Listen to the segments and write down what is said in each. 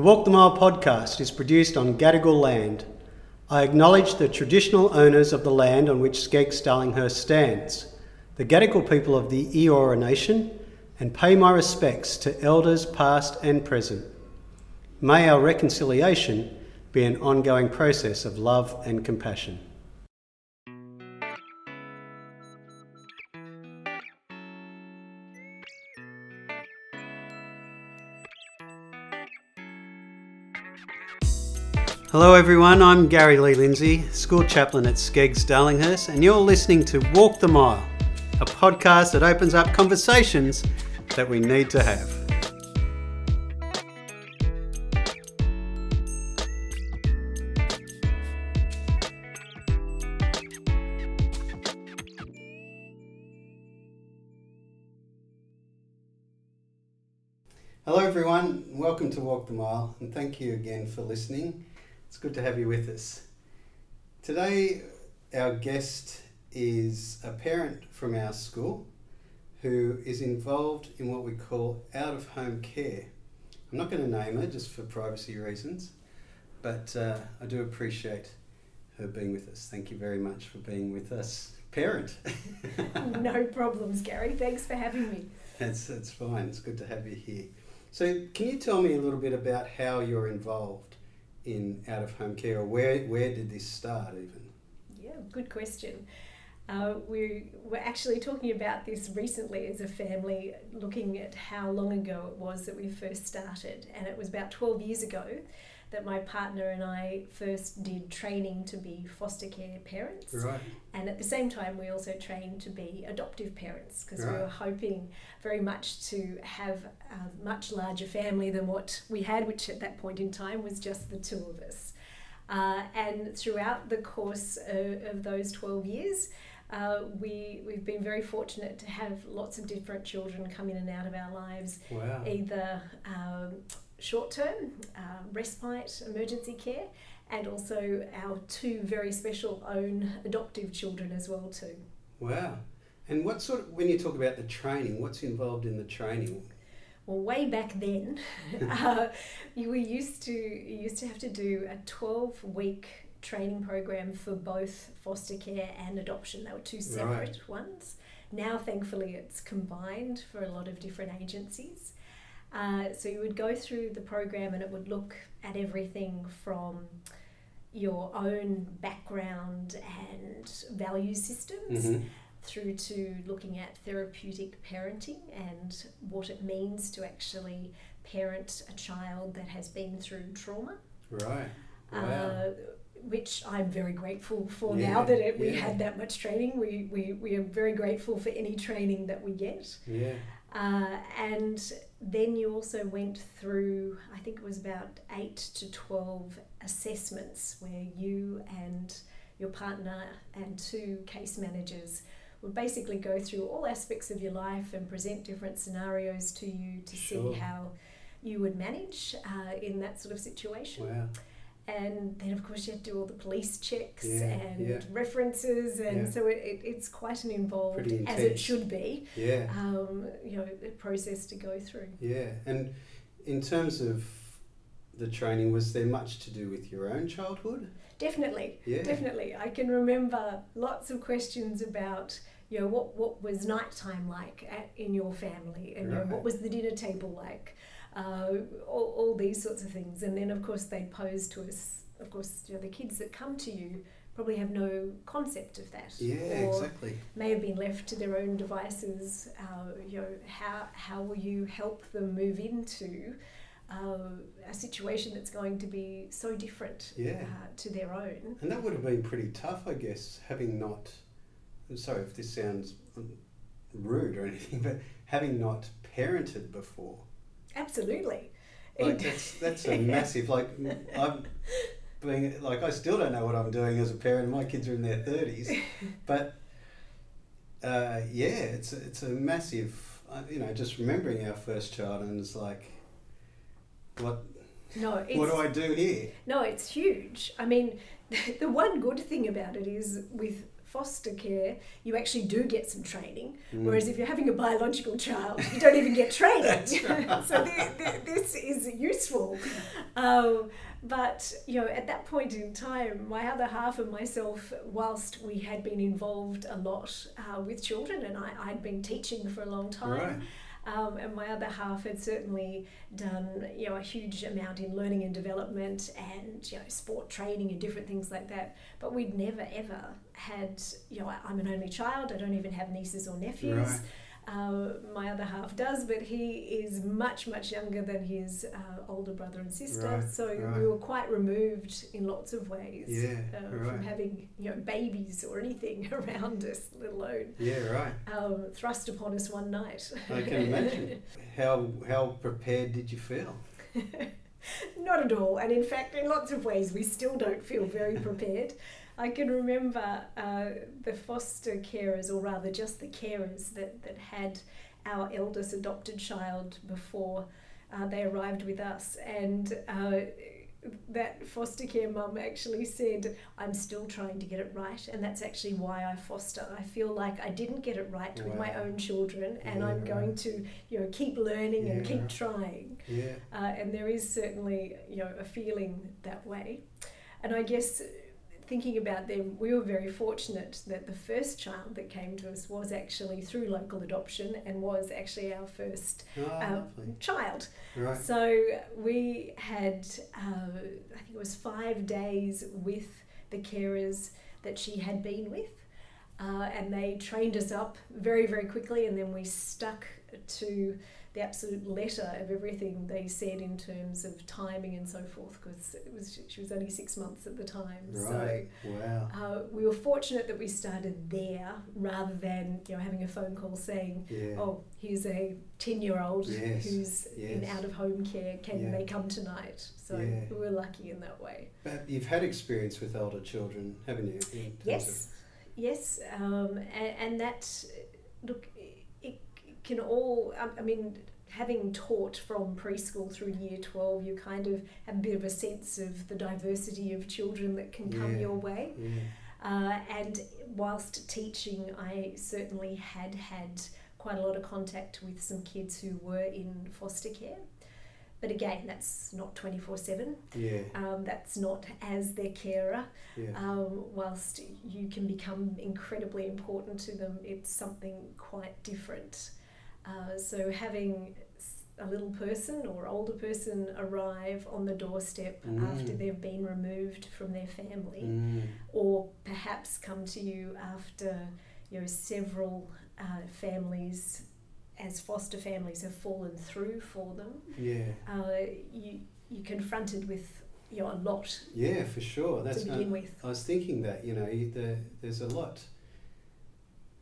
The Walk the Mile podcast is produced on Gadigal land. I acknowledge the traditional owners of the land on which SCEGGS Darlinghurst stands, the Gadigal people of the Eora Nation, and pay my respects to elders past and present. May our reconciliation be an ongoing process of love and compassion. Hello, everyone. I'm Gary Lee Lindsay, school chaplain at SCEGGS Darlinghurst, and you're listening to Walk the Mile, a podcast that opens up conversations that we need to have. Hello, everyone. Welcome to Walk the Mile, and thank you again for listening. It's good to have you with us. Today, our guest is a parent from our school who is involved in what we call out of home care. I'm not going to name her just for privacy reasons, but uh, I do appreciate her being with us. Thank you very much for being with us, parent. no problems, Gary. Thanks for having me. That's, that's fine. It's good to have you here. So, can you tell me a little bit about how you're involved in out of home care, or where, where did this start even? Yeah, good question. Uh, we were actually talking about this recently as a family, looking at how long ago it was that we first started. And it was about 12 years ago that my partner and I first did training to be foster care parents. Right. And at the same time, we also trained to be adoptive parents because Right. we were hoping very much to have a much larger family than what we had, which at that point in time was just the two of us. Uh, and throughout the course of, of those 12 years, uh, we, we've been very fortunate to have lots of different children come in and out of our lives, Wow. either um, short term, uh, respite, emergency care, and also our two very special own adoptive children as well too. Wow. And what sort of, when you talk about the training, what's involved in the training? Well, way back then, uh, you were used to you used to have to do a twelve week training program for both foster care and adoption. They were two separate ones. Now, thankfully, it's combined for a lot of different agencies. Uh, so you would go through the program, and it would look at everything from your own background and value systems Mhm. through to looking at therapeutic parenting and what it means to actually parent a child that has been through trauma. Right. Wow. Uh, which I'm very grateful for Yeah, now that it, we had that much training. We, we, we are very grateful for any training that we get. yeah. Uh, and then you also went through, I think it was about 8 to 12 assessments where you and your partner and two case managers would basically go through all aspects of your life and present different scenarios to you to Sure. see how you would manage uh, in that sort of situation. Wow. And then, of course, you have to do all the police checks Yeah, and yeah. references, and Yeah. so it, it, it's quite an involved, as it should be, Yeah. um, you know, process to go through. Yeah. And in terms of the training, was there much to do with your own childhood? Definitely, Yeah. definitely. I can remember lots of questions about, you know, what, what was nighttime like at, in your family, and you know, what was the dinner table like, uh, all, all these sorts of things. And then, of course, they pose to us, of course, you know, the kids that come to you probably have no concept of that. Yeah, or exactly. may have been left to their own devices. Uh, you know, how how will you help them move into uh, a situation that's going to be so different Yeah. uh, to their own? And that would have been pretty tough, I guess, having not. Sorry if this sounds um, rude or anything, but having not parented before. Absolutely. Like that's that's a massive. Like I'm being like I still don't know what I'm doing as a parent. My kids are in their thirties, but uh, yeah, it's a, it's a massive. uh, You know, just remembering our first child and it's like, what no, it's, what do I do here? no, it's huge. I mean, the one good thing about it is with foster care, you actually do get some training. Mm. Whereas if you're having a biological child, you don't even get training. So th- th- this is useful. Um, but you know, at that point in time, my other half and myself, whilst we had been involved a lot uh, with children, and I, I'd been teaching for a long time. Right. Um, and my other half had certainly done you know a huge amount in learning and development and you know sport training and different things like that. But we'd never ever had you know I'm an only child. I don't even have nieces or nephews. Right. Uh, my other half does, but he is much, much younger than his uh, older brother and sister. Right, so right. we were quite removed in lots of ways Yeah, uh, right. from having you know babies or anything around us, let alone Yeah, right. um, thrust upon us one night. I can imagine. how how prepared did you feel? Not at all. And in fact, in lots of ways, we still don't feel very prepared. I can remember uh, the foster carers, or rather just the carers that, that had our eldest adopted child before uh, they arrived with us. And uh, that foster care mum actually said, I'm still trying to get it right. And that's actually why I foster. I feel like I didn't get it right with my own children, and Yeah, I'm going to you know, keep learning and keep trying. Yeah. Uh, and there is certainly, you know, a feeling that way. And I guess thinking about them, we were very fortunate that the first child that came to us was actually through local adoption and was actually our first Oh, lovely. child. Right. So we had, uh, I think it was five days with the carers that she had been with. Uh, and they trained us up very, very quickly, and then we stuck to the absolute letter of everything they said in terms of timing and so forth, because it was she was only six months at the time. Right. wow. So uh, we were fortunate that we started there rather than you know having a phone call saying, Yeah. "Oh, here's a ten-year-old Yes, who's in out-of-home care. Can Yeah. they come tonight?" So Yeah. we were lucky in that way. But you've had experience with older children, haven't you? Yes, yes, um, and, and that look, can all. I I mean, having taught from preschool through year twelve, you kind of have a bit of a sense of the diversity of children that can come Yeah. your way. Yeah. Uh, and whilst teaching, I certainly had had quite a lot of contact with some kids who were in foster care. But again, that's not 24 7. Yeah. Um, that's not as their carer. Yeah. Um, whilst you can become incredibly important to them, it's something quite different. Uh, so having a little person or older person arrive on the doorstep Mm. after they've been removed from their family, Mm. or perhaps come to you after you know several uh, families as foster families have fallen through for them. Yeah. Uh, you you're confronted with you know a lot Yeah, for sure. That's to not, begin with. I was thinking that you know you, the, there's a lot.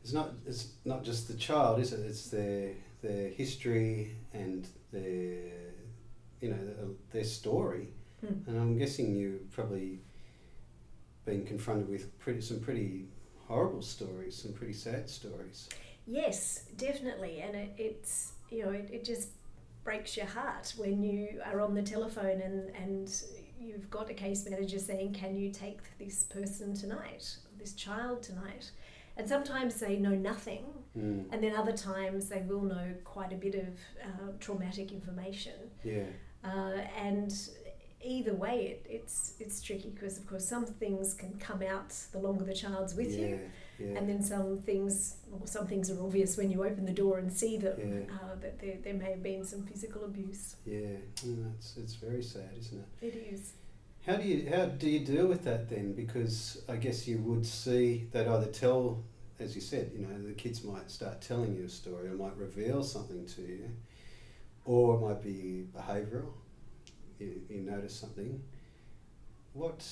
It's not it's not just the child, is it? It's their their history and their you know their, their story, Mm. and I'm guessing you've probably been confronted with pretty some pretty horrible stories, some pretty sad stories. Yes, definitely, and it, it's you know it, it just breaks your heart when you are on the telephone and and you've got a case manager saying, "Can you take this person tonight, this child tonight?" And sometimes they know nothing, Mm. and then other times they will know quite a bit of uh, traumatic information. Yeah. Uh, and either way, it, it's it's tricky because of course some things can come out the longer the child's with yeah. you. Yeah. And then some things, well, some things are obvious when you open the door and see them, Yeah. uh, that there, there may have been some physical abuse. yeah. Mm, it's it's very sad, isn't it? It is. How do you how do you deal with that then? Because I guess you would see that either tell, as you said, you know, the kids might start telling you a story or might reveal something to you, or it might be behavioural. You, you notice something. What?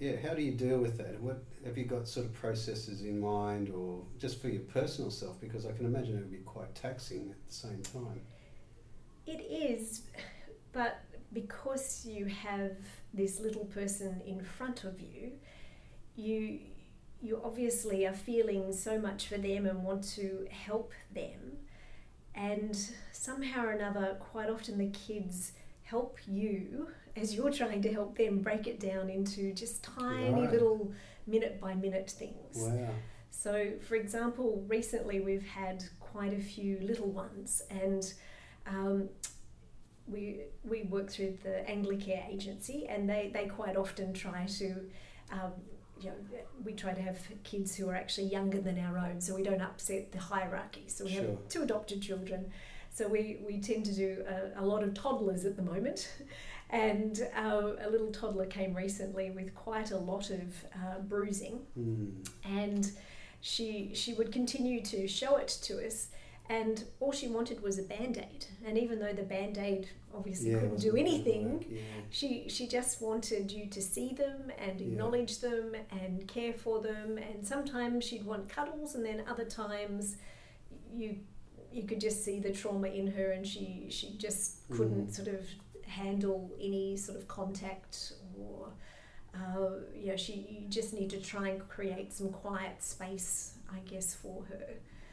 Yeah. How do you deal with that? What have you got sort of processes in mind, or just for your personal self? Because I can imagine it would be quite taxing at the same time. It is, but because you have this little person in front of you, you you obviously are feeling so much for them and want to help them, and somehow or another, quite often the kids help you as you're trying to help them break it down into just tiny Right. little minute by minute things. Wow. So, for example, recently we've had quite a few little ones, and um, we we work through the Anglicare agency, and they they quite often try to. Um, you know, we try to have kids who are actually younger than our own, so we don't upset the hierarchy. So we Sure. have two adopted children, so we, we tend to do a, a lot of toddlers at the moment. And uh, a little toddler came recently with quite a lot of uh, bruising, Mm. and she she would continue to show it to us. And all she wanted was a band aid. And even though the band aid obviously Yeah, couldn't do anything, Yeah. she she just wanted you to see them and Yeah. acknowledge them and care for them and sometimes she'd want cuddles and then other times you you could just see the trauma in her and she she just couldn't Mm. sort of handle any sort of contact or uh, you know she you just need to try and create some quiet space I guess for her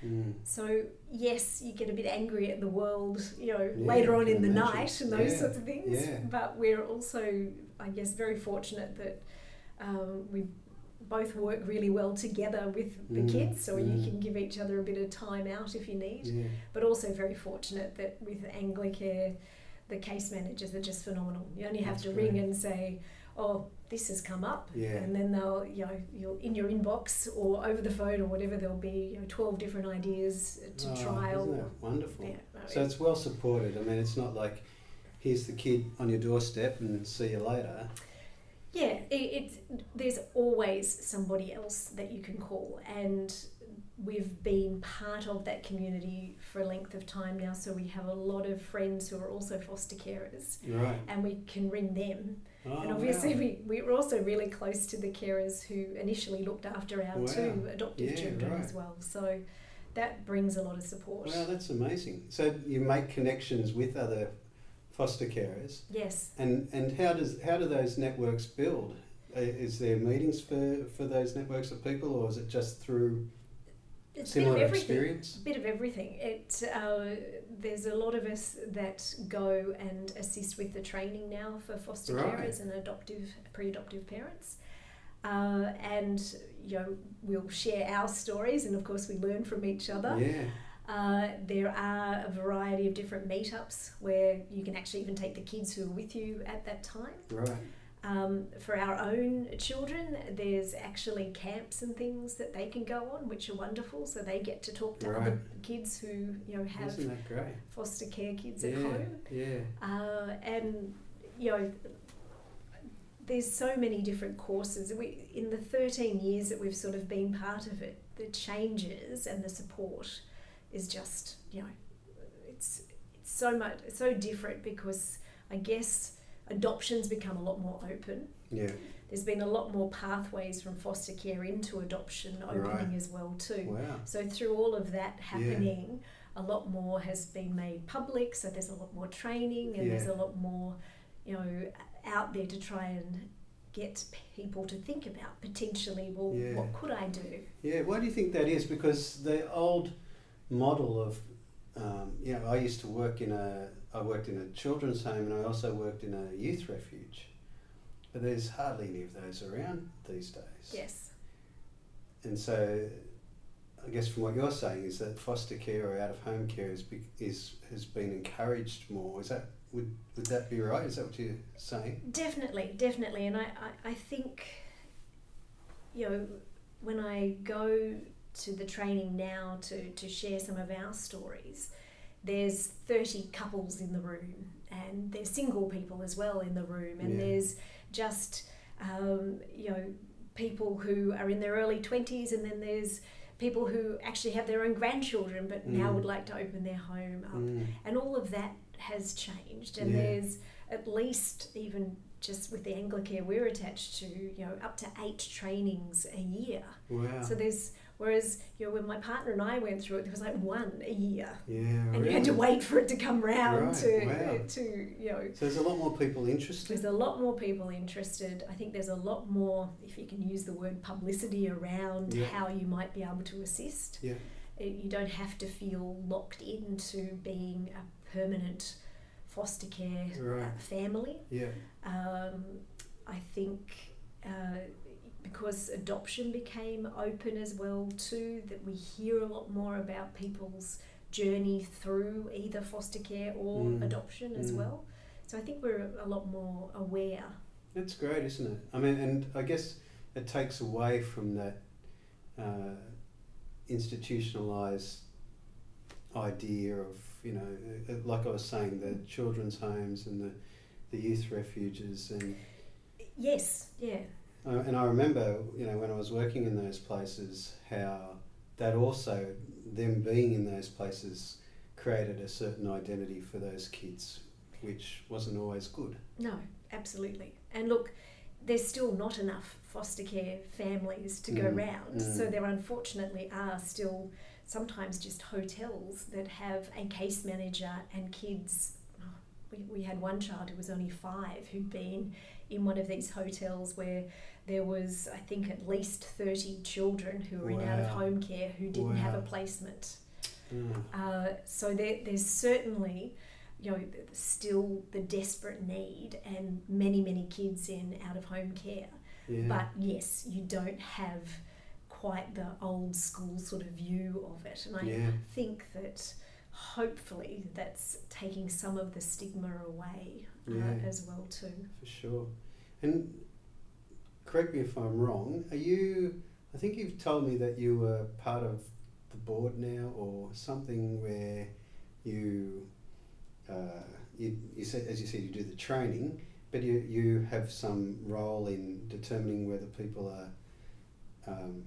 Mm. so yes, you get a bit angry at the world, you know, Yeah, later on in the imagine. night and those Yeah, sorts of things. yeah. But we're also, I guess, very fortunate that um, we both work really well together with the Mm, kids, so you mm. can give each other a bit of time out if you need. But also very fortunate that with Anglicare, the case managers are just phenomenal. You only have That's to great. ring and say, "Oh, this has come up," Yeah. and then they'll, you know, you'll in your inbox or over the phone or whatever, there'll be you know twelve different ideas to Oh, trial. Isn't that wonderful? Yeah, no, So it's well supported. I mean, it's not like here's the kid on your doorstep and see you later. yeah, it, it's there's always somebody else that you can call, and we've been part of that community for a length of time now. So we have a lot of friends who are also foster carers, Right. and we can ring them. Oh, and obviously, wow. we, we were also really close to the carers who initially looked after our Wow. two adoptive Yeah, children right. as well. So that brings a lot of support. Wow, that's amazing. So you make connections with other foster carers, yes. and and how does how do those networks build? Uh, Is there meetings for, for those networks of people, or is it just through It's a bit of similar everything. experience? bit of everything. It uh, there's a lot of us that go and assist with the training now for foster Right. carers and adoptive pre-adoptive parents, uh, and you know we'll share our stories, and of course we learn from each other. Yeah. Uh, there are a variety of different meetups where you can actually even take the kids who are with you at that time. Right. Um, for our own children, there's actually camps and things that they can go on, which are wonderful. So they get to talk to Right. other kids who you know have foster care kids yeah. at home, Yeah. uh, and you know. There's so many different courses. We in the 13 years that we've sort of been part of it, the changes and the support is just you know, it's it's so much it's so different because I guess adoption's become a lot more open Yeah. there's been a lot more pathways from foster care into adoption opening Right. as well too. Wow. So through all of that happening, a lot more has been made public. So there's a lot more training and there's a lot more, you know, out there to try and get people to think about potentially. Well, Yeah. what could I do? Yeah, why do you think that is? Because the old model of, um, you know, I used to work in a, I worked in a children's home and I also worked in a youth refuge. But there's hardly any of those around these days. Yes. And so, I guess from what you're saying is that foster care or out of home care is, is has been encouraged more. Is that would would that be right? Is that what you're saying? Definitely, definitely. And I, I, I think, you know, when I go to the training now to, to share some of our stories, there's 30 couples in the room and there's single people as well in the room and Yeah. there's just, um, you know, people who are in their early 20s and then there's people who actually have their own grandchildren but now Mm. would like to open their home up Mm. and all of that has changed and Yeah. there's at least even just with the anglicare we're attached to you know up to eight trainings a year Wow. so there's whereas you know when my partner and i went through it there was like one a year yeah. and you had to wait for it to come round Right, to wow. to you know So there's a lot more people interested. there's a lot more people interested. I think there's a lot more, if you can use the word publicity around Yeah. how you might be able to assist. Yeah. It- you don't have to feel locked into being a permanent foster care uh, Right. family. Yeah. Um, I think uh, because adoption became open as well too, that we hear a lot more about people's journey through either foster care or Mm. adoption as Mm. well. So I think we're a lot more aware. That's great, isn't it? I mean, and I guess it takes away from that uh, institutionalized idea of, you know, uh, like I was saying, the children's homes and the, the youth refuges. And, Yes, yeah, uh, and I remember, you know, when I was working in those places, how that also, them being in those places, created a certain identity for those kids, which wasn't always good. no, absolutely. And look, there's still not enough foster care families to go Mm, round. mm. So there unfortunately are still sometimes just hotels that have a case manager and kids. We, we had one child who was only five who'd been in one of these hotels where there was, I think, at least 30 children who were in out of home care who didn't have a placement. Mm. Uh, so there, there's certainly, you know, still the desperate need, and many many kids in out of home care. Yeah. But yes, you don't have quite the old school sort of view of it, and I Yeah. think that hopefully that's taking some of the stigma away uh, as well too. For sure. And correct me if I'm wrong, are you, I think you've told me that you were part of the board now or something where you, uh, you, you said, as you said, you do the training, but you, you have some role in determining whether people are, um,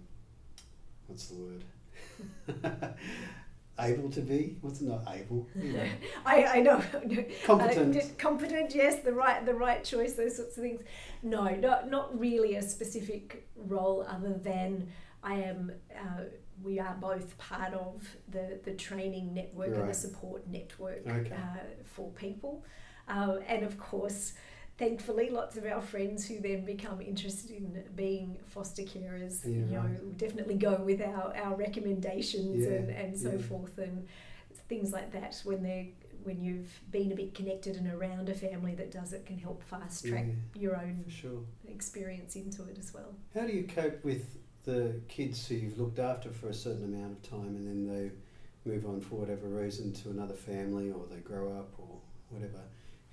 what's the word? able to be? What's not able? You know, I, I know. Competent. Uh, competent, yes, the right the right choice, those sorts of things. No, not not really a specific role other than I am. Uh, we are both part of the the training network and the support network Okay. uh, for people, uh, and of course. Thankfully, lots of our friends who then become interested in being foster carers, Yeah, you know, right. definitely go with our, our recommendations Yeah, and, and so yeah. forth, and things like that. When they when you've been a bit connected and around a family that does it, can help fast track your own sure. experience into it as well. How do you cope with the kids who you've looked after for a certain amount of time and then they move on for whatever reason to another family or they grow up or whatever?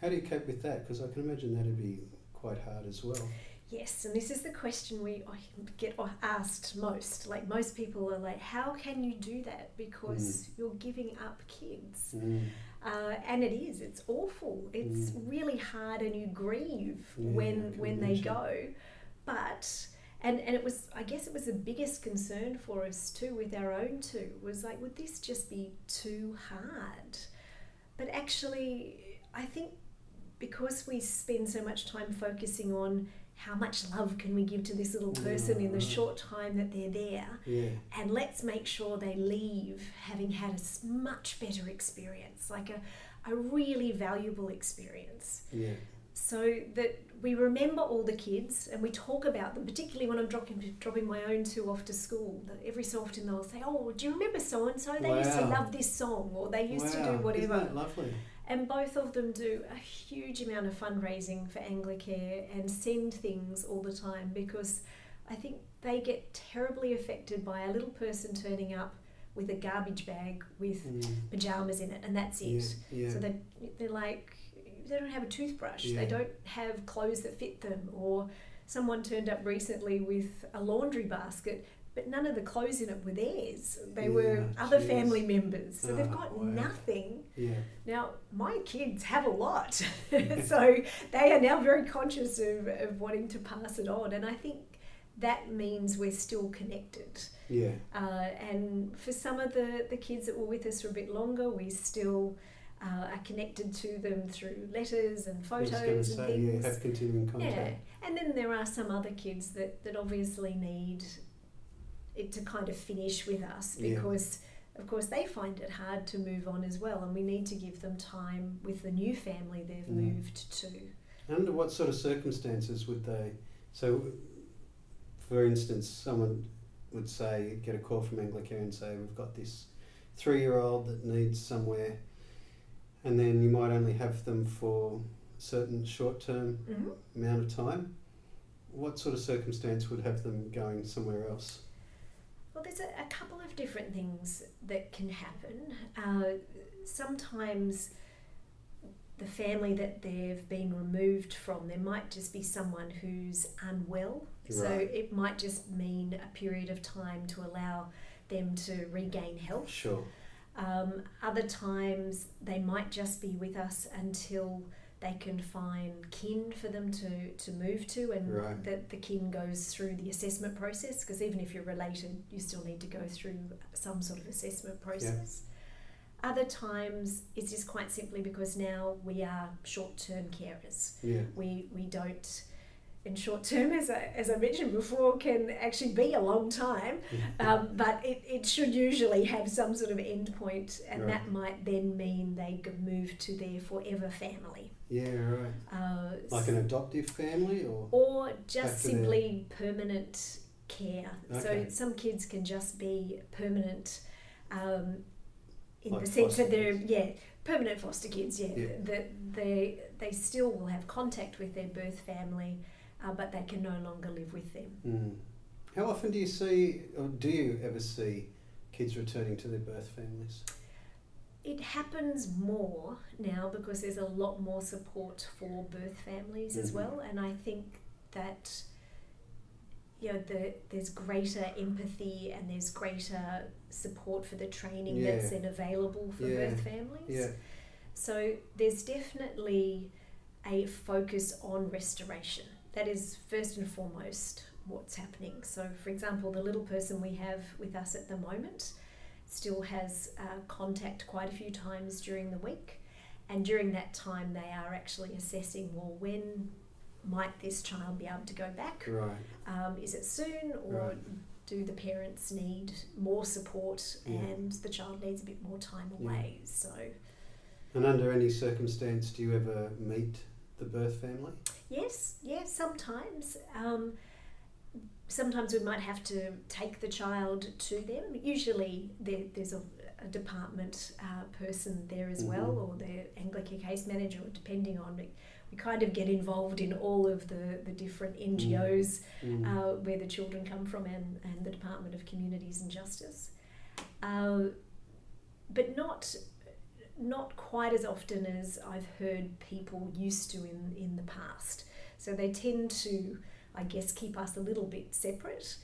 How do you cope with that? Because I can imagine that'd be quite hard as well. Yes, and this is the question we get asked most. Like most people are like, "How can you do that?" Because you're giving up kids. Mm. Uh, and it is. It's awful. It's Mm. really hard, and you grieve Yeah, when when they go. But and and it was. I guess it was the biggest concern for us too with our own two was like, would this just be too hard? But actually, I think because we spend so much time focusing on how much love can we give to this little person in the mm. short time that they're there Yeah. and let's make sure they leave having had a much better experience, like a, a really valuable experience. Yeah. So that we remember all the kids and we talk about them, particularly when I'm dropping, dropping my own two off to school. That every so often they'll say, Oh, do you remember so and so? They used to love this song or they used to Wow, do Isn't whatever. that lovely? And both of them do a huge amount of fundraising for Anglicare and send things all the time because I think they get terribly affected by a little person turning up with a garbage bag with Mm. pajamas in it and that's Yeah. it. Yeah. So they they're like they don't have a toothbrush. Yeah. They don't have clothes that fit them or someone turned up recently with a laundry basket but none of the clothes in it were theirs. They were other jeez. family members. So they've Oh, got wow. nothing. yeah. Now, my kids have a lot, so they are now very conscious of, of wanting to pass it on, and I think that means we're still connected. Yeah. Uh, and for some of the, the kids that were with us for a bit longer, we still uh, are connected to them through letters and I was photos and say, things. yeah, have continuing contact. Yeah, and then there are some other kids that, that obviously need it to kind of finish with us Yeah. because, of course, they find it hard to move on as well, and we need to give them time with the new family they've Mm. moved to. Under what sort of circumstances would they? So, for instance, someone would say, get a call from Anglicare and say, we've got this three-year-old that needs somewhere, and then you might only have them for a certain short-term Mhm. amount of time. What sort of circumstance would have them going somewhere else? Well, there's a, a couple of different things that can happen. Uh, sometimes the family that they've been removed from, there might just be someone who's unwell. So it might just mean a period of time to allow them to regain health. Sure. Um, other times they might just be with us until they can find kin for them to, to move to and Right. that the kin goes through the assessment process because even if you're related you still need to go through some sort of assessment process. Other times it's just quite simply because now we are short-term carers. Yeah. We, we don't in short term, as I, as I mentioned before, can actually be a long time, um, but it, it should usually have some sort of end point, and Right. that might then mean they could move to their forever family. Yeah. Right. Uh, Like an adoptive family, or or just to their- simply permanent care. Okay. So some kids can just be permanent um, in Like the sense that they're kids. yeah permanent foster kids. Yeah, Yeah. that they they still will have contact with their birth family, uh, but they can no longer live with them. Mm. How often do you see, or do you ever see, kids returning to their birth families? It happens more now because there's a lot more support for birth families as Mhm. well, and I think that you know the there's greater empathy and there's greater support for the training that's then available for Yeah. birth families. Yeah. So there's definitely a focus on restoration. That is first and foremost what's happening. So, for example, the little person we have with us at the moment still has uh, contact quite a few times during the week, and during that time, they are actually assessing well, when might this child be able to go back? Right. Um, is it soon, or Right. do the parents need more support Yeah. and the child needs a bit more time Yeah. away? So. And under any circumstance, do you ever meet the birth family? Yes, yes, sometimes. Um, sometimes we might have to take the child to them. Usually there, there's a, a department uh, person there as well, Mhm. or the Anglican case manager, depending on it. We kind of get involved in all of the, the different NGOs Mm. uh, where the children come from and, and the Department of Communities and Justice. Uh, but not not quite as often as I've heard people used to in, in the past. So they tend to, I guess, keep us a little bit separate.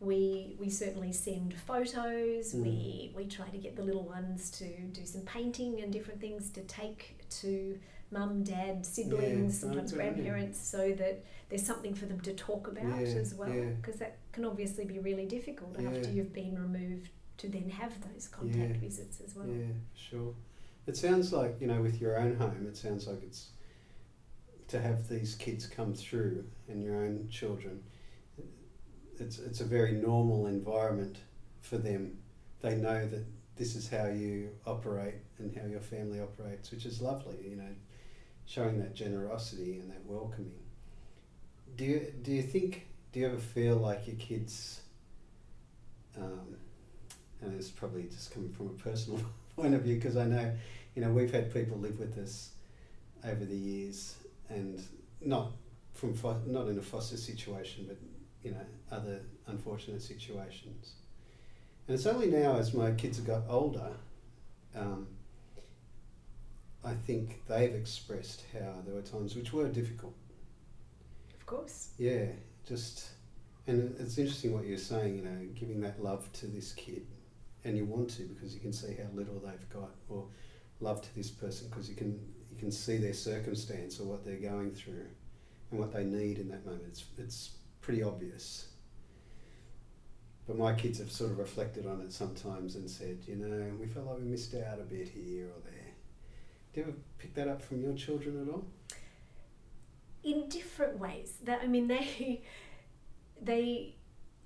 We, we certainly send photos. Mm. We, we try to get the little ones to do some painting and different things to take to mum, dad, siblings, Yeah, sometimes grandparents, so that there's something for them to talk about Yeah, as well. yeah. Because that can obviously be really difficult Yeah. after you've been removed to then have those contact Yeah. visits as well. Yeah, sure. It sounds like, you know, with your own home, it sounds like it's to have these kids come through and your own children. It's, it's a very normal environment for them. They know that this is how you operate and how your family operates, which is lovely, you know, showing that generosity and that welcoming. Do you, do you think, do you ever feel like your kids, um, and it's probably just coming from a personal point of view because I know, you know, we've had people live with us over the years, and not from fo- not in a foster situation, but you know, other unfortunate situations. And it's only now, as my kids have got older, um, I think they've expressed how there were times which were difficult. Of course. Yeah, just, and it's interesting what you're saying, you know, giving that love to this kid, and you want to because you can see how little they've got, or love to this person because you can can see their circumstance or what they're going through, and what they need in that moment. It's it's pretty obvious. But my kids have sort of reflected on it sometimes and said, you know, we felt like we missed out a bit here or there. Do you ever pick that up from your children at all? in different ways. That I mean, they they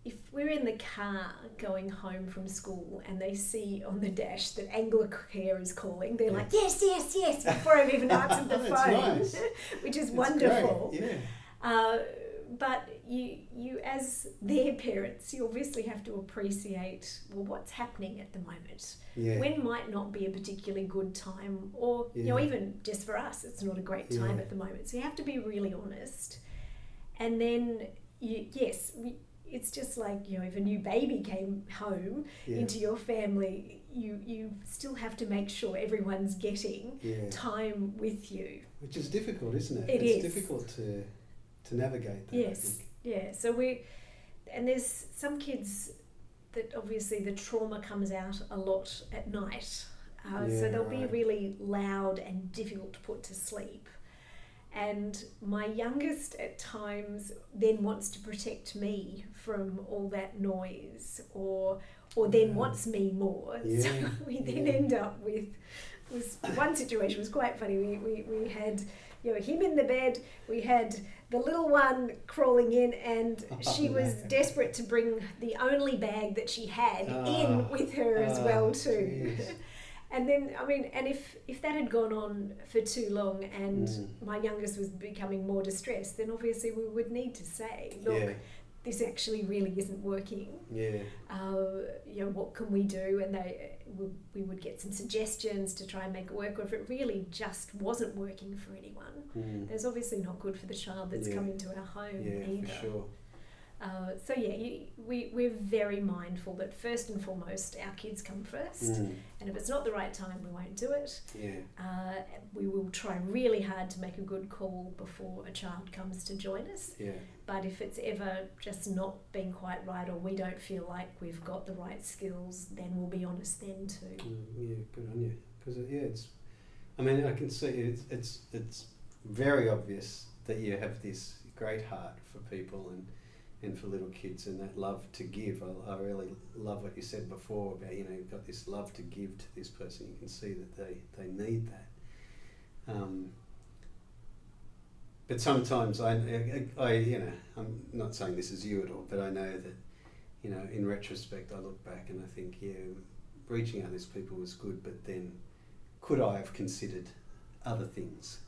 if we're in the car going home from school and they see on the dash that Anglicare is calling, they're like, yes, yes, yes, before I've even answered the phone, nice. which is It's wonderful. great, Yeah. Uh, but you, you as their parents, you obviously have to appreciate well what's happening at the moment. Yeah. When might not be a particularly good time, or you know, even just for us, it's not a great time Yeah. at the moment. So you have to be really honest, and then you, yes, we, it's just like you know if a new baby came home Yeah. into your family you you still have to make sure everyone's getting yeah. time with you Which is difficult, isn't it? It it's is. difficult to to navigate that. Yes yeah so we and there's some kids that obviously the trauma comes out a lot at night uh, so they'll be really loud and difficult to put to sleep and my youngest at times then wants to protect me from all that noise or or then Yeah. wants me more so we then yeah. end up with was one situation was quite funny we, we, we had you know him in the bed we had the little one crawling in and she Oh, was no. desperate to bring the only bag that she had Ah. in with her as Ah, well too. and then I mean, and if if that had gone on for too long, and Mm. my youngest was becoming more distressed, then obviously we would need to say, look, Yeah, this actually really isn't working. yeah, Uh, you know, what can we do? And they we, we would get some suggestions to try and make it work. Or if it really just wasn't working for anyone, mm. there's obviously not good for the child that's Yeah. come into our home yeah, either. for sure. Uh, so yeah, you, we we're very mindful that first and foremost our kids come first. Mm. And if it's not the right time, we won't do it. Yeah, Uh, we will try really hard to make a good call before a child comes to join us. yeah, But if it's ever just not been quite right or we don't feel like we've got the right skills, then we'll be honest then too. Mm, yeah. Good on you. Because yeah, it's. I mean, I can see it's it's it's very obvious that you have this great heart for people and and for little kids and that love to give. I, I really love what you said before about you know you've got this love to give to this person. You can see that they they need that. Um, but sometimes I, I, I, you know, I'm not saying this is you at all, but I know that, you know, in retrospect, I look back and I think, yeah, reaching out to these people was good, but then could I have considered other things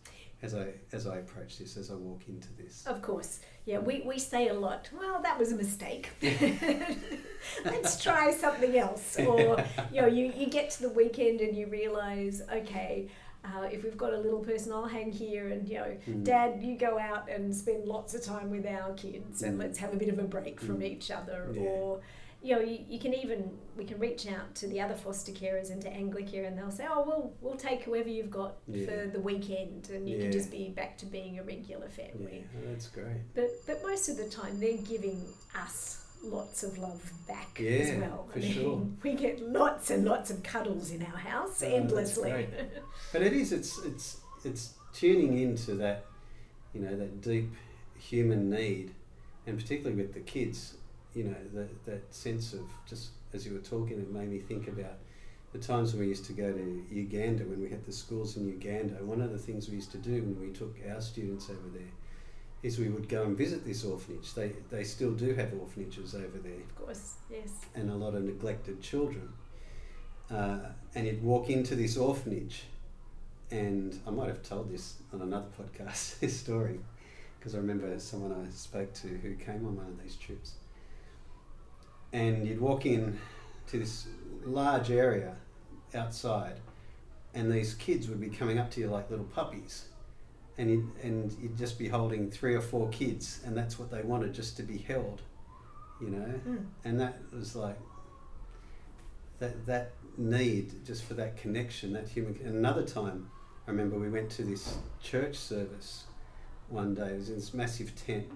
as I as I approach this, as I walk into this? Of course, yeah, we, we say a lot, well, that was a mistake. Let's try something else. Or, you know, you, you get to the weekend and you realise, okay, uh, if we've got a little person, I'll hang here and, you know, Mm. Dad, you go out and spend lots of time with our kids and Mm. let's have a bit of a break from Mm. each other. Yeah. Or, you know, you, you can even, we can reach out to the other foster carers and to Anglicare and they'll say, oh, we'll, we'll take whoever you've got Yeah. for the weekend and you Yeah. can just be back to being a regular family. oh, that's great. But, but most of the time they're giving us lots of love back as Yeah, well. for sure. We get lots and lots of cuddles in our house Oh, endlessly. But it is. It's it's it's tuning into that, you know, that deep human need, and particularly with the kids, you know, that that sense of just as you were talking, it made me think about the times when we used to go to Uganda when we had the schools in Uganda. One of the things we used to do when we took our students over there is we would go and visit this orphanage. They they still do have orphanages over there of course, yes. and a lot of neglected children. Uh, and you'd walk into this orphanage, and I might have told this on another podcast, this story, because I remember someone I spoke to who came on one of these trips. And you'd walk in to this large area outside, and these kids would be coming up to you like little puppies. And you'd, and you'd just be holding three or four kids, and that's what they wanted, just to be held, you know? Mm. and that was like that that need just for that connection that human and another time i remember we went to this church service one day it was in this massive tent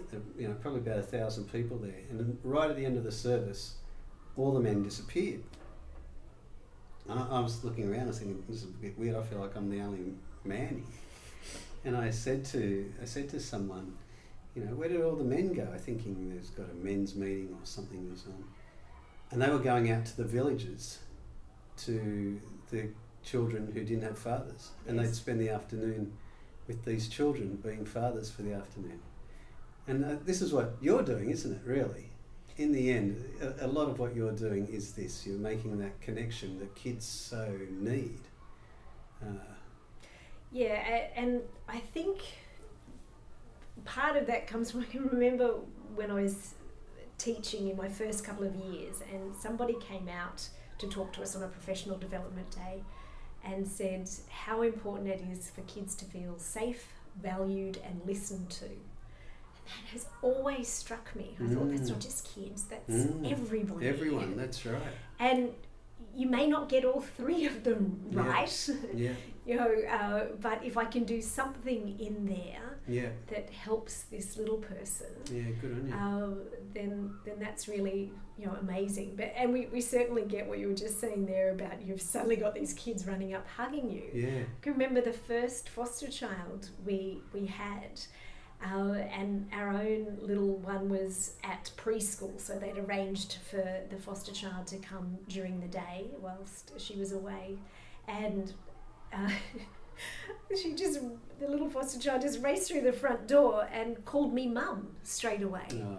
Uh, you know probably about a thousand people there and right at the end of the service all the men disappeared and I, I was looking around and thinking this is a bit weird i feel like i'm the only man here and i said to i said to someone you know, where did all the men go? I thinking there's got a men's meeting or something was on. And they were going out to the villages to the children who didn't have fathers. And they'd spend the afternoon with these children being fathers for the afternoon. And uh, this is what you're doing, isn't it, really? In the end, a, a lot of what you're doing is this you're making that connection that kids so need. Uh, Yeah, and I think part of that comes from I can remember when I was teaching in my first couple of years, and somebody came out to talk to us on a professional development day and said how important it is for kids to feel safe, valued, and listened to. And has always struck me. I thought that's not just kids, that's Mm. everybody. Everyone, that's right. And you may not get all three of them Yeah. right, Yeah, you know, uh, but if I can do something in there yeah, that helps this little person, yeah. Good on you. uh, then then that's really you know amazing. But and we, we certainly get what you were just saying there about you've suddenly got these kids running up hugging you. yeah, I can remember the first foster child we we had. Uh, and our own little one was at preschool, so they'd arranged for the foster child to come during the day whilst she was away, and uh, she just the little foster child just raced through the front door and called me mum straight away. Ah,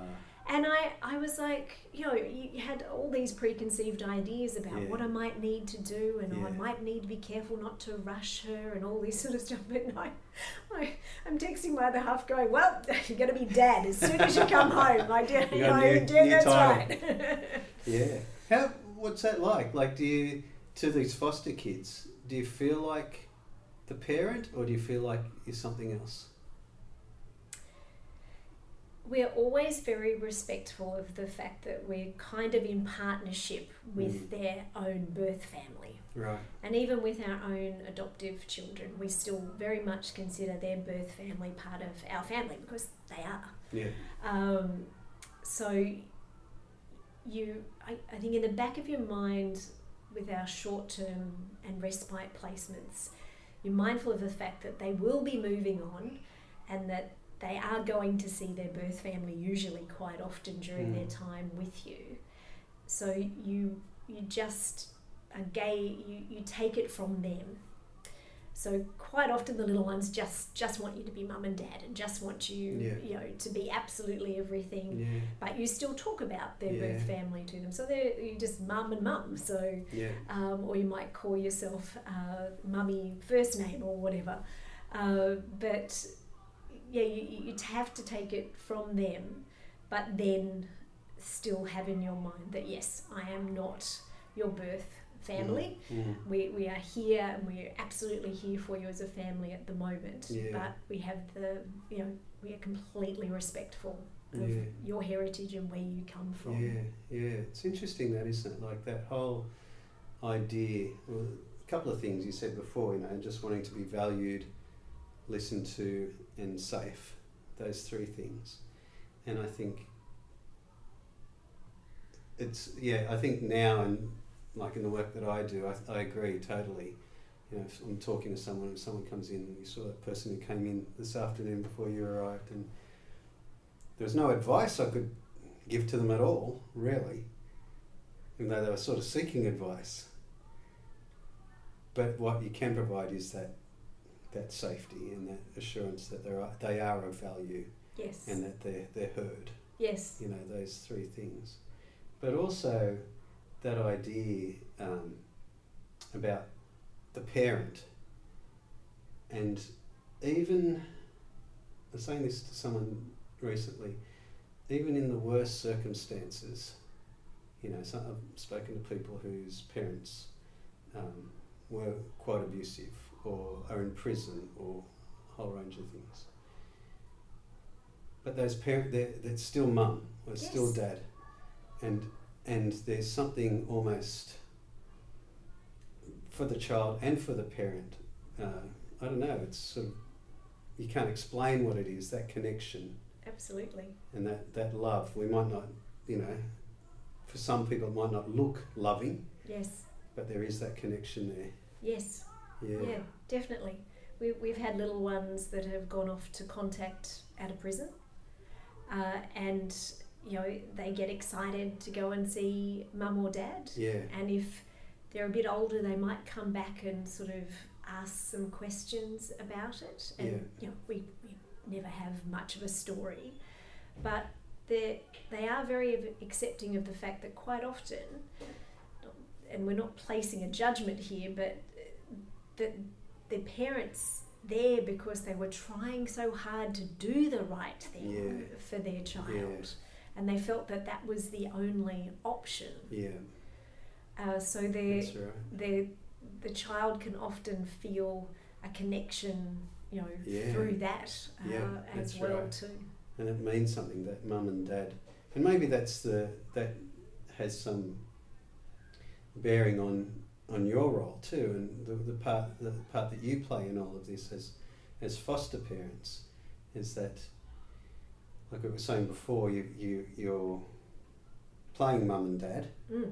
And I, I was like, you know, you had all these preconceived ideas about Yeah. what I might need to do, and oh, I might need to be careful not to rush her, and all this sort of stuff. But no, I, I'm texting my other half, going, "Well, you're going to be dad as soon as you come home, my dear. You know, new- yeah, new that's title. right." yeah. How? What's that like? Like, do you to these foster kids? Do you feel like the parent, or do you feel like you're something else? We're always very respectful of the fact that we're kind of in partnership with Mm. their own birth family. Right. And even with our own adoptive children, we still very much consider their birth family part of our family because they are. Yeah. Um, so you, I, I think in the back of your mind, with our short term and respite placements, you're mindful of the fact that they will be moving on and that they are going to see their birth family usually quite often during their Mm. time with you. So you you just are gay you, you take it from them. So quite often the little ones just just want you to be mum and dad and just want you Yeah. you know to be absolutely everything Yeah. but you still talk about their birth family to them. So they're you just mum and mum. So Yeah. um, or you might call yourself uh, mummy first name or whatever. Uh, but yeah, you, you have to take it from them, but then still have in your mind that yes, I am not your birth family. Mm. We, we are here and we're absolutely here for you as a family at the moment. Yeah. But we have the, you know, we are completely respectful of Yeah. your heritage and where you come from. Yeah, yeah. It's interesting that, isn't it? Like that whole idea. Well, a couple of things you said before, you know, just wanting to be valued, listened to, and safe. Those three things. And I think it's, yeah, I think now and like in the work that I do, I, I agree totally. You know, if I'm talking to someone and someone comes in, you saw that person who came in this afternoon before you arrived, and there was no advice I could give to them at all, really, even though they were sort of seeking advice. But what you can provide is that that safety and that assurance that they are they are of value Yes. and that they're they're heard. yes. You know those three things, but also that idea um, about the parent and even I was saying this to someone recently, even in the worst circumstances, you know, some, I've spoken to people whose parents um, were quite abusive or are in prison or a whole range of things. But those parents, they're, they're still mum or still dad, and and there's something almost for the child and for the parent. Uh, I don't know. It's sort of you can't explain what it is. That connection Absolutely. and that, that love. We might not, you know, for some people it might not look loving, Yes. but there is that connection there. Yes. Yeah. Yeah, definitely. We, we've had little ones that have gone off to contact out of prison, uh, and you know they get excited to go and see mum or dad. Yeah. And if they're a bit older, they might come back and sort of ask some questions about it. And Yeah. you know, we, we never have much of a story, but they they are very accepting of the fact that quite often, and we're not placing a judgment here, but that the parents there because they were trying so hard to do the right thing Yeah. for their child, Yeah. and they felt that that was the only option. Yeah. Uh, so they right. the the child can often feel a connection, you know, Yeah. through that uh, as well right. too. and it means something that mum and dad, and maybe that's the that has some bearing on on your role too, and the, the part the part that you play in all of this as as foster parents is that, like I was saying before, you you you're playing mum and dad, Mm,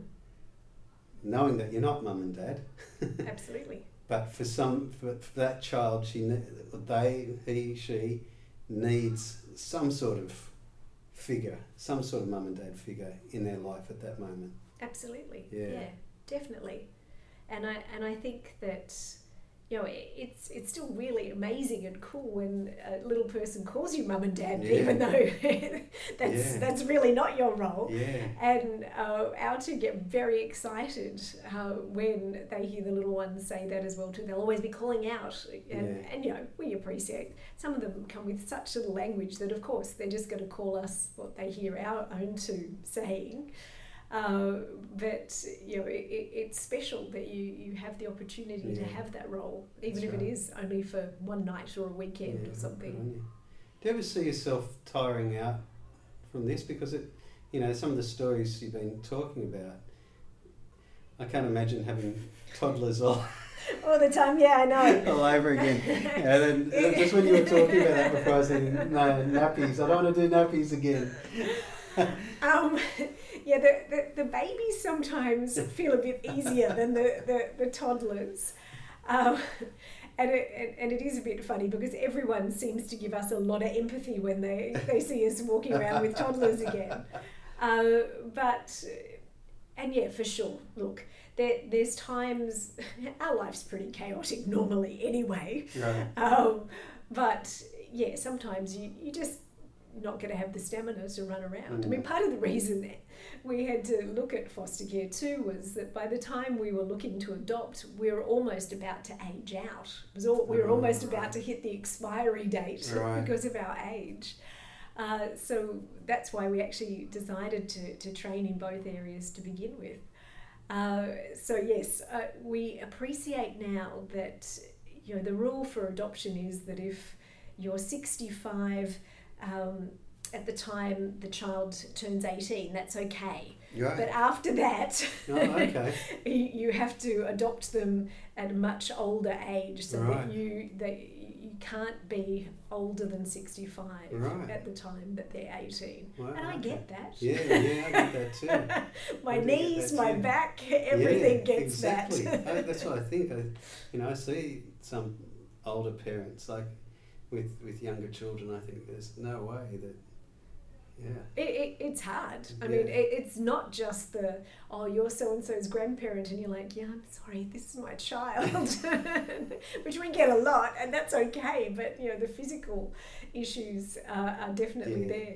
knowing that you're not mum and dad. absolutely. But for some, for, for that child, she, they, he, she needs some sort of figure, some sort of mum and dad figure in their life at that moment. Absolutely. Yeah. definitely. And I and I think that you know it, it's it's still really amazing and cool when a little person calls you mum and dad, Yeah. even though that's Yeah. that's really not your role. Yeah, And uh, our two get very excited uh, when they hear the little ones say that as well too. They'll always be calling out, and, Yeah. and you know we appreciate. Some of them come with such little language that of course they're just going to call us what they hear our own two saying. Uh, but you know it, it, it's special that you, you have the opportunity to have that role, even That's if right. it is only for one night or a weekend yeah, or something. Do you ever see yourself tiring out from this? Because it, you know, some of the stories you've been talking about, I can't imagine having toddlers all, All the time, yeah, I know. all over again. And then uh, just when you were talking about that before, I was thinking, no, nappies. I don't want to do nappies again. Um, yeah, the, the, the babies sometimes feel a bit easier than the, the, the toddlers. Um, and, it, and, it is a bit funny because everyone seems to give us a lot of empathy when they, they see us walking around with toddlers again. Uh, but, and yeah, for sure, look, there, there's times, our life's pretty chaotic normally anyway. Right. Um, but yeah, sometimes you, you just not going to have the stamina to run around. I mean, Mm. part of the reason that we had to look at foster care too was that by the time we were looking to adopt, we were almost about to age out. All, we were Oh, almost right. about to hit the expiry date Right. because of our age. Uh, so that's why we actually decided to, to train in both areas to begin with. Uh, so yes, uh, we appreciate now that you know the rule for adoption is that if you're 65 um, at the time the child turns 18, that's okay. Right. But after that, oh, okay. you have to adopt them at a much older age, so Right. that you that you can't be older than 65 Right. at the time that they're 18. Wow, And I okay. get that. Yeah, yeah, I get that too. my knees, that my too. back, everything yeah, gets exactly. that. I, that's what I think. I, you know, I see some older parents like with with younger children. I think there's no way that. Yeah. It, it, it's hard. I mean, it, it's not just the, oh, you're so and so's grandparent, and you're like, yeah, I'm sorry, this is my child, which we get a lot, and that's okay. But, you know, the physical issues are, are definitely Yeah. there.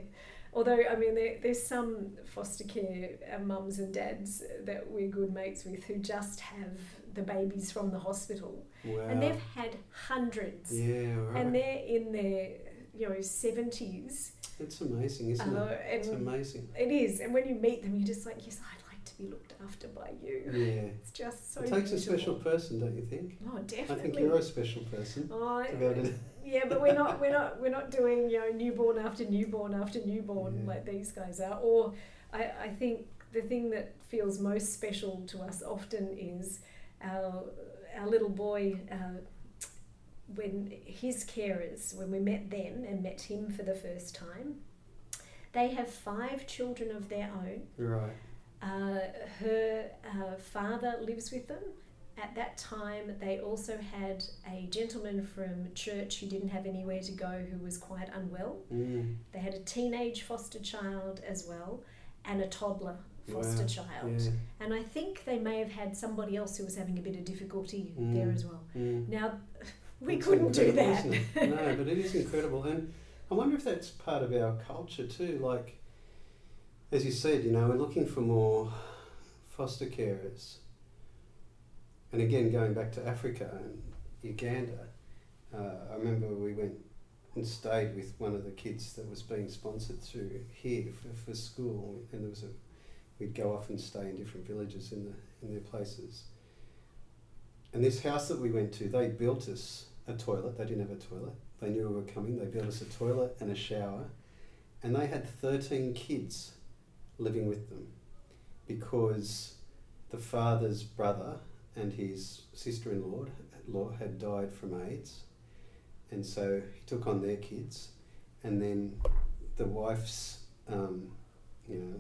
Although, I mean, there, there's some foster care uh, mums and dads that we're good mates with who just have the babies from the hospital. Wow. And they've had hundreds. yeah. Right. And they're in their, you know, 70s. it's amazing, isn't Uh, it? It's amazing. it is, and when you meet them, you're just like, yes, I'd be looked after by you. Yeah. It's just so. it takes a special person, don't you think? Oh, definitely. I think you're a special person. Oh, to be able to- yeah, but we're not. We're not. We're not doing you know newborn after newborn after newborn Yeah. like these guys are. Or, I, I think the thing that feels most special to us often is our our little boy. Uh, when his carers, when we met them and met him for the first time, they have five children of their own. Right. Uh, her uh, father lives with them. At that time, they also had a gentleman from church who didn't have anywhere to go who was quite unwell. Mm. They had a teenage foster child as well and a toddler foster Wow. child. Yeah. And I think they may have had somebody else who was having a bit of difficulty Mm. there as well. Mm. Now, we That's couldn't do that. No, but it is incredible, and I wonder if that's part of our culture too. Like, as you said, you know, we're looking for more foster carers. And again, going back to Africa and Uganda, uh, I remember we went and stayed with one of the kids that was being sponsored through here for, for school, and there was a we'd go off and stay in different villages in the in their places. And this house that we went to, they built us a toilet. They didn't have a toilet. They knew we were coming. They built us a toilet and a shower, and they had 13 kids living with them because the father's brother and his sister in law had died from AIDS, and so he took on their kids, and then the wife's, um, you know,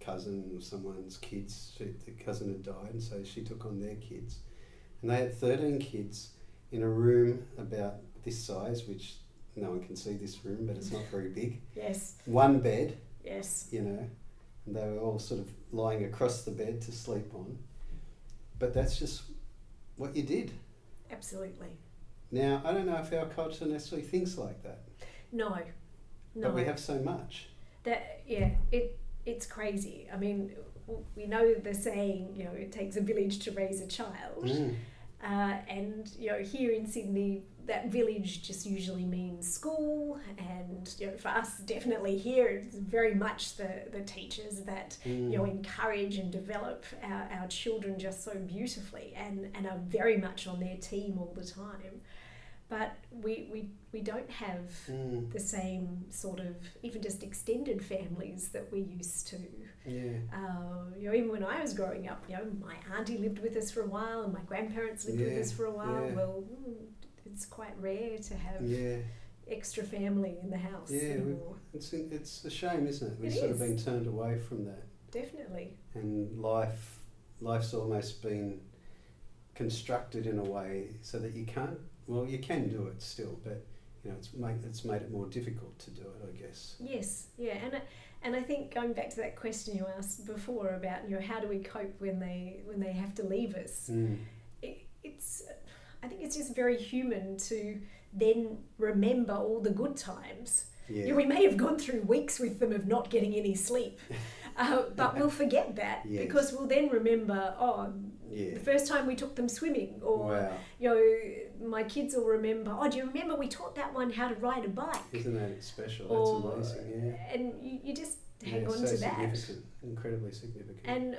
cousin or someone's kids, she, the cousin had died, and so she took on their kids. And they had 13 kids in a room about this size, which no one can see this room, but it's not very big. Yes. One bed. Yes. You know, and they were all sort of lying across the bed to sleep on. But that's just what you did. Absolutely. Now, I don't know if our culture necessarily thinks like that. No. No. But we have so much. That yeah, it it's crazy. I mean, we know the saying, you know, it takes a village to raise a child. Mm. Uh, and you know, here in Sydney, that village just usually means school, and you know, for us, definitely here, it's very much the, the teachers that Mm. you know encourage and develop our, our children just so beautifully, and, and are very much on their team all the time. But we, we, we don't have Mm. the same sort of even just extended families that we used to. Yeah. Uh, you know, even when I was growing up, you know, my auntie lived with us for a while, and my grandparents lived with us for a while. yeah. Well, it's quite rare to have Yeah. extra family in the house Yeah, anymore. It's, it's a shame, isn't it? We've It sort is. of been turned away from that. Definitely. and life life's almost been constructed in a way so that you can't well you can do it still but you know it's made it's made it more difficult to do it I guess Yes, yeah, and I, and I think going back to that question you asked before about you know how do we cope when they when they have to leave us, mm. it, it's I think it's just very human to then remember all the good times. yeah. We may have gone through weeks with them of not getting any sleep, uh, but we'll forget that Yes. because we'll then remember oh yeah. the first time we took them swimming or wow. you know my kids will remember oh do you remember we taught that one how to ride a bike? Isn't that special? Or- that's amazing yeah. and you, you just hang yeah, on so to that. significant incredibly significant. And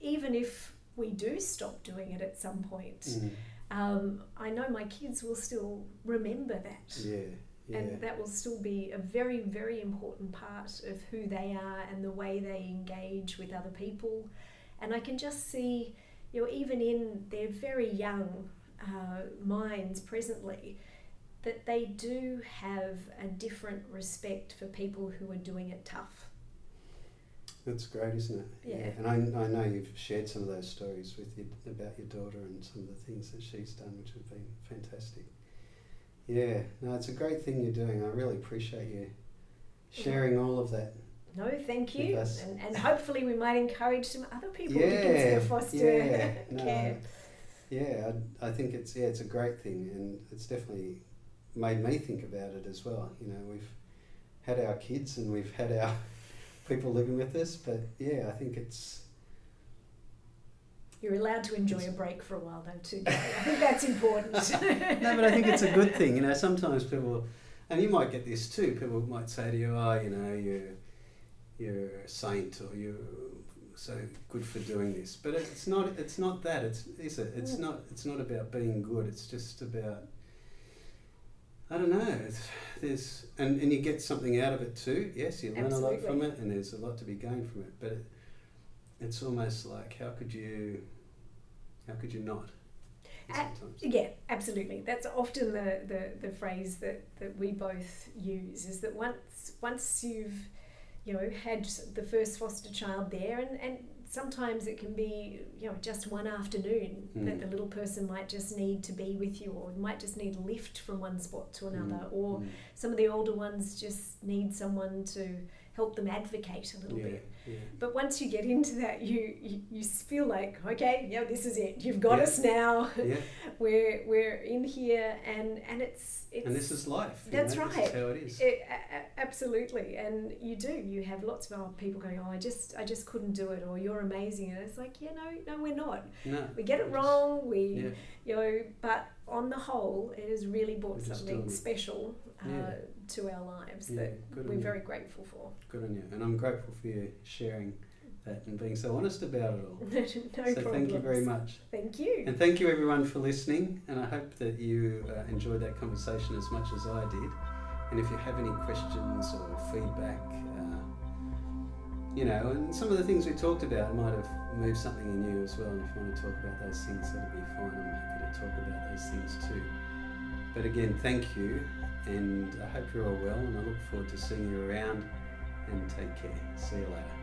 even if we do stop doing it at some point Mm. Um, I know my kids will still remember that. Yeah yeah. And that will still be a very very important part of who they are and the way they engage with other people. And i can just see you know even in their very young uh, minds presently that they do have a different respect for people who are doing it tough That's great, isn't it? Yeah. And I, I know you've shared some of those stories with you about your daughter and some of the things that she's done, which have been fantastic. Yeah, no, it's a great thing you're doing. I really appreciate you sharing all of that. no thank you and, and hopefully we might encourage some other people to Yeah, consider foster yeah, no, care Yeah, I, I think it's yeah, it's a great thing, and it's definitely made me think about it as well. You know, we've had our kids and we've had our people living with this, but yeah, I think it's You're allowed to enjoy a break for a while though too. I think that's important. no, but I think it's a good thing. You know, sometimes people, and you might get this too. People might say to you, "Oh, you know, you're you're a saint, or you're so good for doing this." But it's not. It's not that. It's is it? It's Mm. not. It's not about being good. It's just about. I don't know. It's, there's and, and you get something out of it too. Yes, you learn a lot from it, and there's a lot to be gained from it. But it, it's almost like how could you, how could you not? At- Yeah, absolutely. That's often the, the, the phrase that, that we both use is that once once you've you know had the first foster child there and, and sometimes it can be you know just one afternoon that Mm. the little person might just need to be with you or might just need a lift from one spot to another Mm, or mm. some of the older ones just need someone to help them advocate a little yeah, bit yeah. but once you get into that, you, you, you feel like, okay, yeah, this is it. You've got Yeah. us now. yeah. we're we're in here, and and it's it's and this is life. you that's know, This right. is how it is. it, a- absolutely, and you do. You have lots of other people going, oh, I just I just couldn't do it, or you're amazing, and it's like, yeah, no, no, we're not. no, We get it wrong. We Yeah, you know, but on the whole, it has really brought We're something special uh, to our lives that we're very grateful for. good on you. And I'm grateful for you sharing that and being so honest about it all. no so problems. thank you very much. Thank you. And thank you everyone for listening. And I hope that you uh, enjoyed that conversation as much as I did. And if you have any questions or feedback, uh, you know, and some of the things we talked about might have moved something in you as well. And if you want to talk about those things, that'll be fine. I'm happy to talk about those things too. But again, thank you, and I hope you're all well, and I look forward to seeing you around. And take care. See you later.